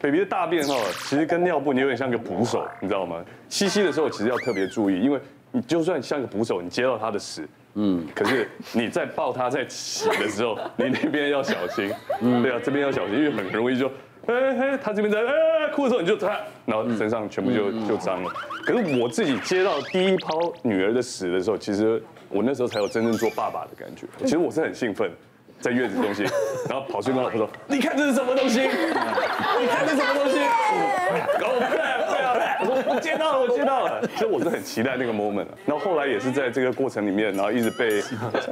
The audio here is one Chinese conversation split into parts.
，baby 的大便哈，其实跟尿布你有点像个捕手，你知道吗？吸吸的时候其实要特别注意，因为你就算像个捕手，你接到他的屎，嗯，可是你在抱他在洗的时候，你那边要小心，嗯，对啊，这边要小心，因为很容易就，哎哎，他这边在哎哭的时候你就他，然后身上全部就就脏了。可是我自己接到第一泡女儿的屎的时候，其实我那时候才有真正做爸爸的感觉。其实我是很兴奋。在月子中心，然后跑去跟老婆说：“你看这是什么东西？你看这是什么东西？” 然后对啊，我说我接到了，我接到了。其实我是很期待那个 moment。然后后来也是在这个过程里面，然后一直被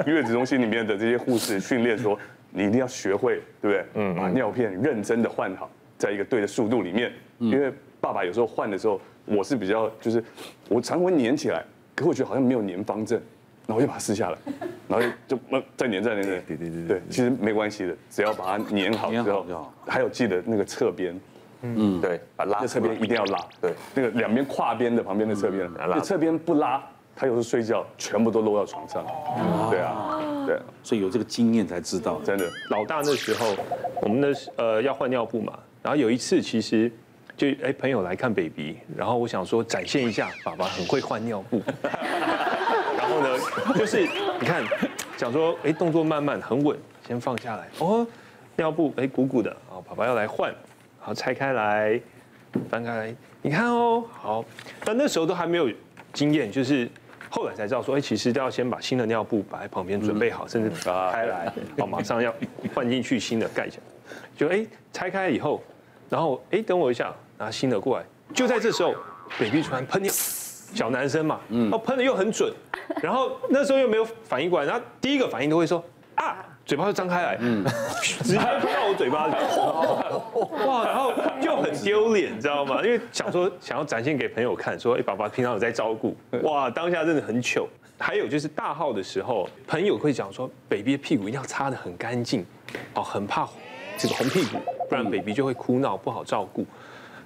月子中心里面的这些护士训练说：“你一定要学会，对不对？嗯，把尿片认真的换好，在一个对的速度里面。因为爸爸有时候换的时候，我是比较就是我常会粘起来，可我觉得好像没有粘方正。”然后我就把它撕下来，然后就再粘再粘粘。对对对对，其实没关系的，只要把它粘好之后，还有记得那个侧边，嗯对，把拉侧边一定要拉，对，那个两边跨边的旁边的侧边，那侧边不拉，他有时候睡觉全部都落到床上。对啊，对，所以有这个经验才知道，真的。老大那时候，我们的呃要换尿布嘛，然后有一次其实就哎朋友来看 baby，然后我想说展现一下爸爸很会换尿布。就是你看，讲说，哎，动作慢慢很稳，先放下来。哦，尿布哎鼓鼓的，啊，爸爸要来换，好，拆开来，翻开来，你看哦，好。但那时候都还没有经验，就是后来才知道说，哎，其实都要先把新的尿布摆在旁边准备好，甚至打开来，好，马上要换进去新的盖起来。就哎拆开以后，然后哎等我一下，拿新的过来。就在这时候，baby 突然喷尿。小男生嘛，嗯，然后喷的又很准，然后那时候又没有反应过来，然后第一个反应都会说啊，嘴巴就张开来，嗯，直接喷到我嘴巴里，哇，然后就很丢脸，你知道吗？因为想说想要展现给朋友看，说哎，爸爸平常有在照顾，哇，当下真的很糗。还有就是大号的时候，朋友会讲说，baby 的屁股一定要擦得很干净，哦，很怕这个红屁股，不然 baby 就会哭闹，不好照顾。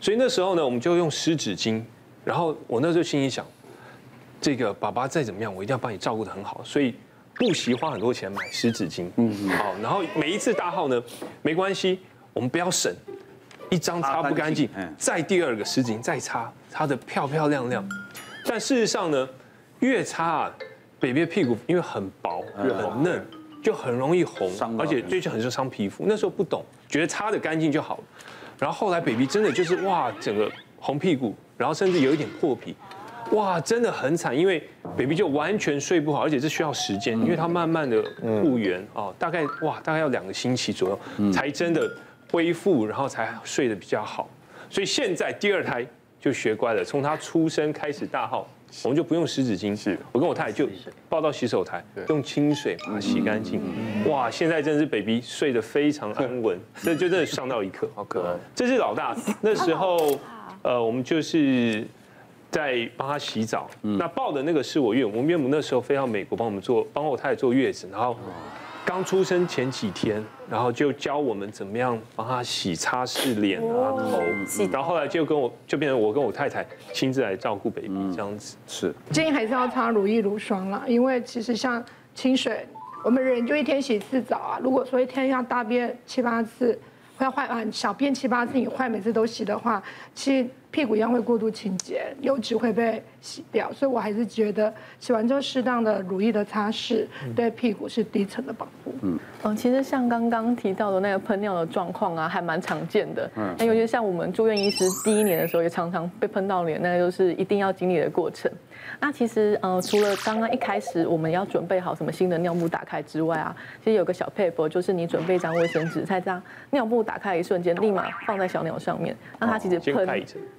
所以那时候呢，我们就用湿纸巾。然后我那时候心里想，这个爸爸再怎么样，我一定要帮你照顾得很好，所以不惜花很多钱买湿纸巾。嗯，好，然后每一次大号呢，没关系，我们不要省，一张擦不干净，再第二个湿纸巾再擦，擦得漂漂亮亮。但事实上呢，越擦啊，baby 的屁股因为很薄又很嫩，就很容易红，而且最近很容易伤皮肤。那时候不懂，觉得擦得干净就好了。然后后来 baby 真的就是哇，整个红屁股。然后甚至有一点破皮，哇，真的很惨，因为 baby 就完全睡不好，而且这需要时间，因为他慢慢的复原哦，大概哇，大概要两个星期左右才真的恢复，然后才睡得比较好。所以现在第二胎就学乖了，从他出生开始大号，我们就不用湿纸巾，是。我跟我太太就抱到洗手台，用清水把它洗干净。哇，现在真的是 baby 睡得非常安稳，这就真的上到一课，好可爱。这是老大那时候。呃，我们就是在帮他洗澡。那抱的那个是我岳母，我岳母那时候飞到美国帮我们做，帮我太太坐月子，然后刚出生前几天，然后就教我们怎么样帮他洗、擦拭脸啊、头。然后后来就跟我就变成我跟我太太亲自来照顾 baby 这样子。是建议还是要擦乳液乳霜啦，因为其实像清水，我们人就一天洗一次澡啊。如果说一天要大便七八次。要换啊，小便七八次你换，每次都洗的话，其实屁股一样会过度清洁，油脂会被洗掉，所以我还是觉得洗完之后适当的乳液的擦拭，对屁股是第一层的保护。嗯，嗯，其实像刚刚提到的那个喷尿的状况啊，还蛮常见的。嗯，那尤其像我们住院医师第一年的时候，也常常被喷到脸，那个就是一定要经历的过程。那其实，呃，除了刚刚一开始我们要准备好什么新的尿布打开之外啊，其实有个小撇步，就是你准备一张卫生纸，在这样尿布打开一瞬间，立马放在小鸟上面，让它其实喷。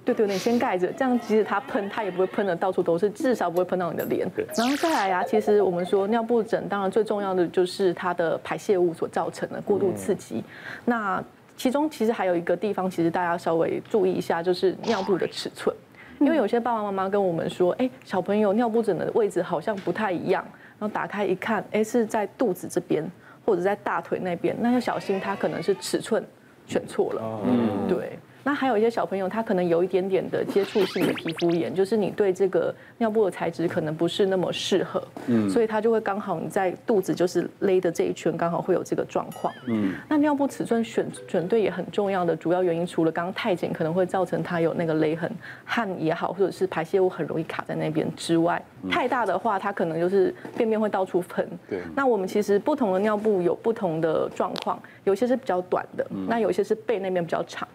对对对，你先盖着，这样即使它喷，它也不会喷的到处都是，至少不会喷到你的脸。然后再来啊，其实我们说尿布疹，当然最重要的就是它的排泄物所造成的过度刺激。那其中其实还有一个地方，其实大家稍微注意一下，就是尿布的尺寸。因为有些爸爸妈妈跟我们说，哎，小朋友尿布疹的位置好像不太一样，然后打开一看，哎，是在肚子这边或者在大腿那边，那要小心，他可能是尺寸选错了。嗯，对。那还有一些小朋友，他可能有一点点的接触性的皮肤炎，就是你对这个尿布的材质可能不是那么适合，嗯，所以他就会刚好你在肚子就是勒的这一圈刚好会有这个状况，嗯，那尿布尺寸选选对也很重要的主要原因，除了刚刚太紧可能会造成他有那个勒痕，汗也好，或者是排泄物很容易卡在那边之外，太大的话，它可能就是便便会到处喷，对，那我们其实不同的尿布有不同的状况，有些是比较短的，那有些是背那边比较长。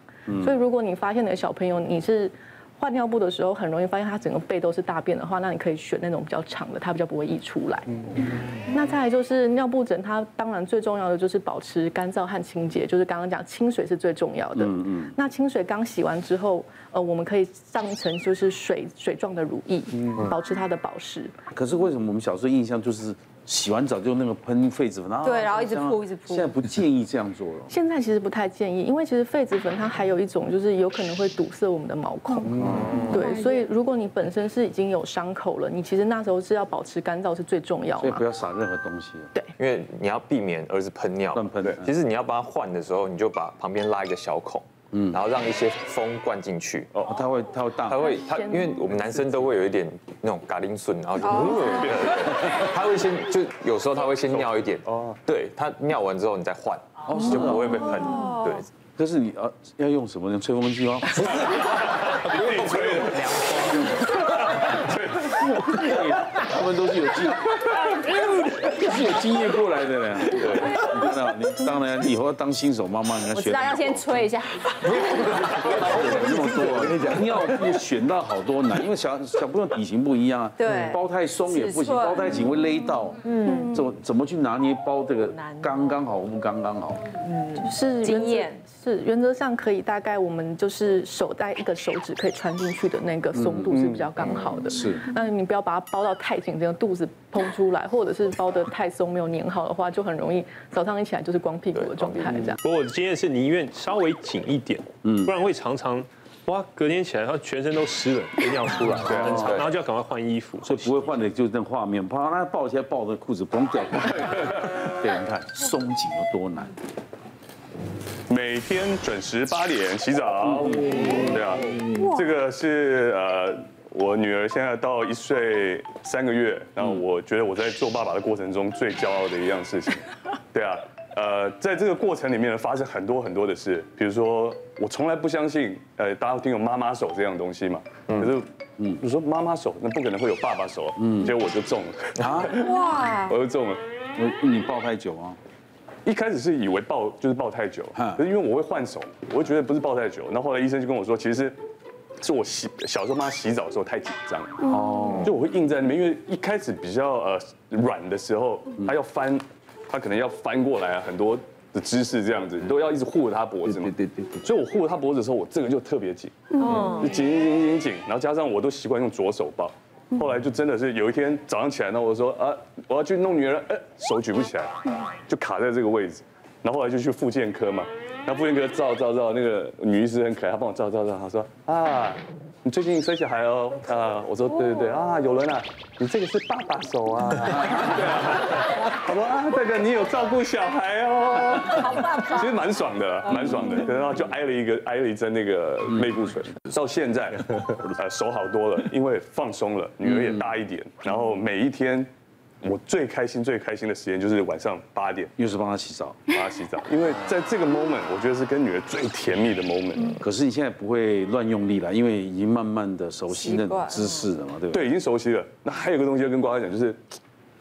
所以，如果你发现你的小朋友你是换尿布的时候，很容易发现他整个背都是大便的话，那你可以选那种比较长的，它比较不会溢出来。那再来就是尿布疹，它当然最重要的就是保持干燥和清洁，就是刚刚讲清水是最重要的。那清水刚洗完之后，呃，我们可以上一层就是水水状的乳液，保持它的保湿。可是为什么我们小时候印象就是？洗完澡就那个喷痱子粉，然后对，然后一直扑一直扑。现在不建议这样做了。现在其实不太建议，因为其实痱子粉它还有一种就是有可能会堵塞我们的毛孔。对，所以如果你本身是已经有伤口了，你其实那时候是要保持干燥是最重要的。所以不要撒任何东西。对，因为你要避免儿子喷尿。乱喷。其实你要帮他换的时候，你就把旁边拉一个小孔。嗯，然后让一些风灌进去。哦，它会它会大，它会它，因为我们男生都会有一点那种嘎铃笋，然后就，它会先就有时候它会先尿一点。哦，对它尿完之后你再换，哦，就不会被喷，对。可是你要要用什么？用吹风机吗？不是，不用吹的，凉风。对，他们都是有经，都是有经验过来的呢。对。你看到，你当然，你以后要当新手妈妈，你要学。我知道要先吹一下。那么多，我跟你讲，尿布选到好多难，因为小小朋友体型不一样啊。对。包太松也不行，包太紧会勒到。嗯。怎么怎么去拿捏包这个刚刚好不刚刚好？嗯，是经验。是原则上可以，大概我们就是手带一个手指可以穿进去的那个松度是比较刚好的。是。那你不要把它包到太紧，这个肚子膨出来，或者是包得太松没有粘好的话，就很容易早上一起来就是光屁股的状态这样。不过我的经验是宁愿稍微紧一点，嗯，不然会常常哇，隔天起来他全身都湿了，会尿出来，对，很长，然后就要赶快换衣服，所以不会换的就是那画面，啪，他抱起来抱着裤子嘣掉，对，你看松紧有多难。每天准时八点洗澡，对啊，这个是呃，我女儿现在到一岁三个月，然后我觉得我在做爸爸的过程中最骄傲的一样事情，对啊，呃，在这个过程里面呢，发生很多很多的事，比如说我从来不相信，呃，大家都听有妈妈手这样东西嘛，可是，嗯，你说妈妈手，那不可能会有爸爸手，嗯，结果我就中了。啊，哇，我就中了，我你抱太久啊。一开始是以为抱就是抱太久，可是因为我会换手，我会觉得不是抱太久。然后后来医生就跟我说，其实是是我洗小时候妈洗澡的时候太紧张，哦，就我会硬在那边，因为一开始比较呃软的时候，他要翻，他可能要翻过来啊，很多的姿势这样子，你都要一直护着他脖子嘛，对对对。所以我护着他脖子的时候，我这个就特别紧，哦，就紧紧紧紧，然后加上我都习惯用左手抱。后来就真的是有一天早上起来，呢我说啊，我要去弄女儿，哎，手举不起来，就卡在这个位置。然后后来就去复健科嘛，然后复健科照照照，那个女医师很可爱，她帮我照照照，她说啊。你最近生小孩哦？啊，我说对对对啊，有人啊，你这个是爸爸手啊。对啊，他说啊，大哥你有照顾小孩哦。好棒！其实蛮爽的，蛮爽的。然后就挨了一个挨了一针那个类固醇，到现在 呃手好多了，因为放松了，女儿也大一点，然后每一天。我最开心、最开心的时间就是晚上八点，又是帮他洗澡，帮他洗澡，因为在这个 moment，我觉得是跟女儿最甜蜜的 moment。可是你现在不会乱用力了，因为已经慢慢的熟悉那种姿势了嘛，对不对？对，已经熟悉了。那还有个东西要跟瓜瓜讲，就是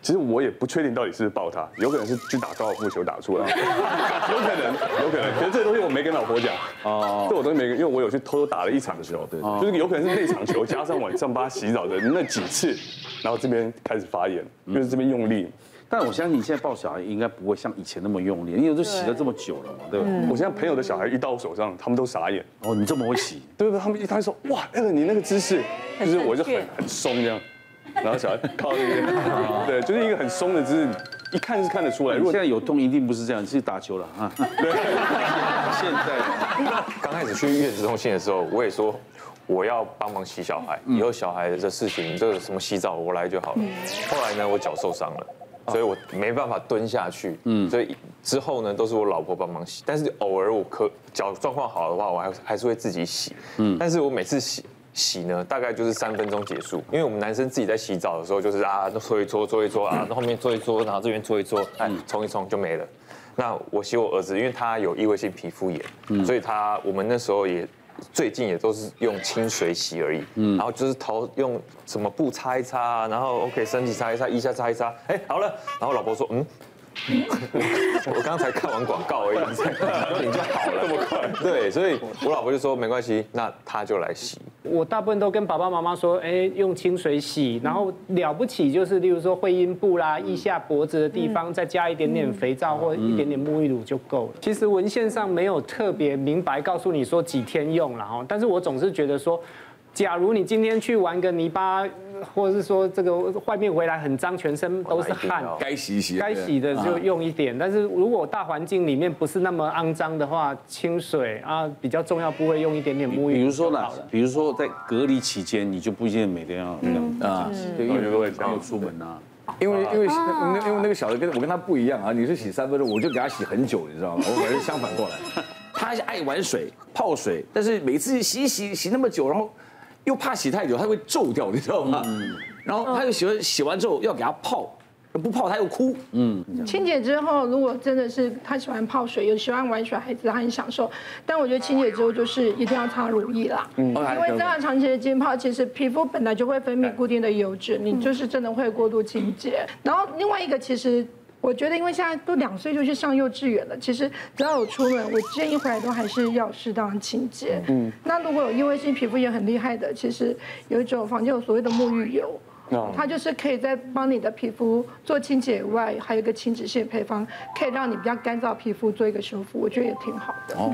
其实我也不确定到底是不是抱他，有可能是去打高尔夫球打出来，有可能，有可能。可是这个东西我没跟老婆讲哦，这我东西没跟，因为我有去偷偷打了一场球，对，就是有可能是那场球加上晚上帮他洗澡的那几次。然后这边开始发炎，就是这边用力。但我相信你现在抱小孩应该不会像以前那么用力，因为都洗了这么久了嘛，对吧？我现在朋友的小孩一到我手上，他们都傻眼。哦，你这么会洗？对对，他们一他说哇，那个你那个姿势，就是我就很很松这样，然后小孩靠那边，对，就是一个很松的姿势，一看是看得出来。如果现在有痛，一定不是这样，是打球了啊。对，现在刚开始去月子中心的时候，我也说。我要帮忙洗小孩，以后小孩的事情，这个什么洗澡我来就好了。后来呢，我脚受伤了，所以我没办法蹲下去。嗯，所以之后呢，都是我老婆帮忙洗。但是偶尔我可脚状况好的话，我还还是会自己洗。嗯，但是我每次洗洗呢，大概就是三分钟结束，因为我们男生自己在洗澡的时候，就是啊，搓一搓，搓一搓啊，那后面搓一搓，然后这边搓一搓，哎，冲一冲就没了。那我洗我儿子，因为他有异位性皮肤炎，所以他我们那时候也。最近也都是用清水洗而已，嗯，然后就是头用什么布擦一擦，然后 OK 身体擦一擦，腋下擦一擦，哎，好了，然后老婆说，嗯。我刚才看完广告而已，你就好了，这么快？对，所以我老婆就说没关系，那他就来洗。我大部分都跟爸爸妈妈说，哎，用清水洗，然后了不起就是，例如说会阴部啦、腋下脖子的地方，再加一点点肥皂或一点点沐浴乳就够了。其实文献上没有特别明白告诉你说几天用了哈，但是我总是觉得说。假如你今天去玩个泥巴，或者是说这个外面回来很脏，全身都是汗，该洗洗，该洗的就用一点。但是如果大环境里面不是那么肮脏的话，清水啊比较重要部位用一点点沐浴。比如说呢，比如说在隔离期间，你就不一定每天要这样啊，对，因为各位没有出门啊。因为因为因为那个小的跟我跟他不一样啊，你是洗三分钟，我就给他洗很久，你知道吗？我反正相反过来，他爱玩水泡水，但是每次洗洗洗那么久，然后。又怕洗太久，它会皱掉，你知道吗？嗯。然后他又喜欢洗完之后要给它泡，不泡它又哭。嗯。清洁之后，如果真的是他喜欢泡水，有喜欢玩水孩子，他很享受。但我觉得清洁之后就是一定要擦乳液啦。嗯。因为这样长期的浸泡，其实皮肤本来就会分泌固定的油脂，你就是真的会过度清洁。然后另外一个其实。我觉得，因为现在都两岁就去上幼稚园了，其实只要有出门，我建议回来都还是要适当清洁。嗯，那如果有异位性皮肤炎很厉害的，其实有一种房间有所谓的沐浴油，它就是可以在帮你的皮肤做清洁以外，还有一个亲脂性配方，可以让你比较干燥皮肤做一个修复，我觉得也挺好的。哦，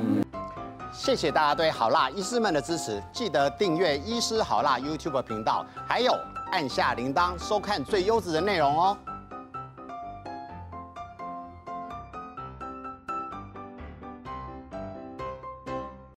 谢谢大家对好辣医师们的支持，记得订阅医师好辣 YouTube 频道，还有按下铃铛收看最优质的内容哦。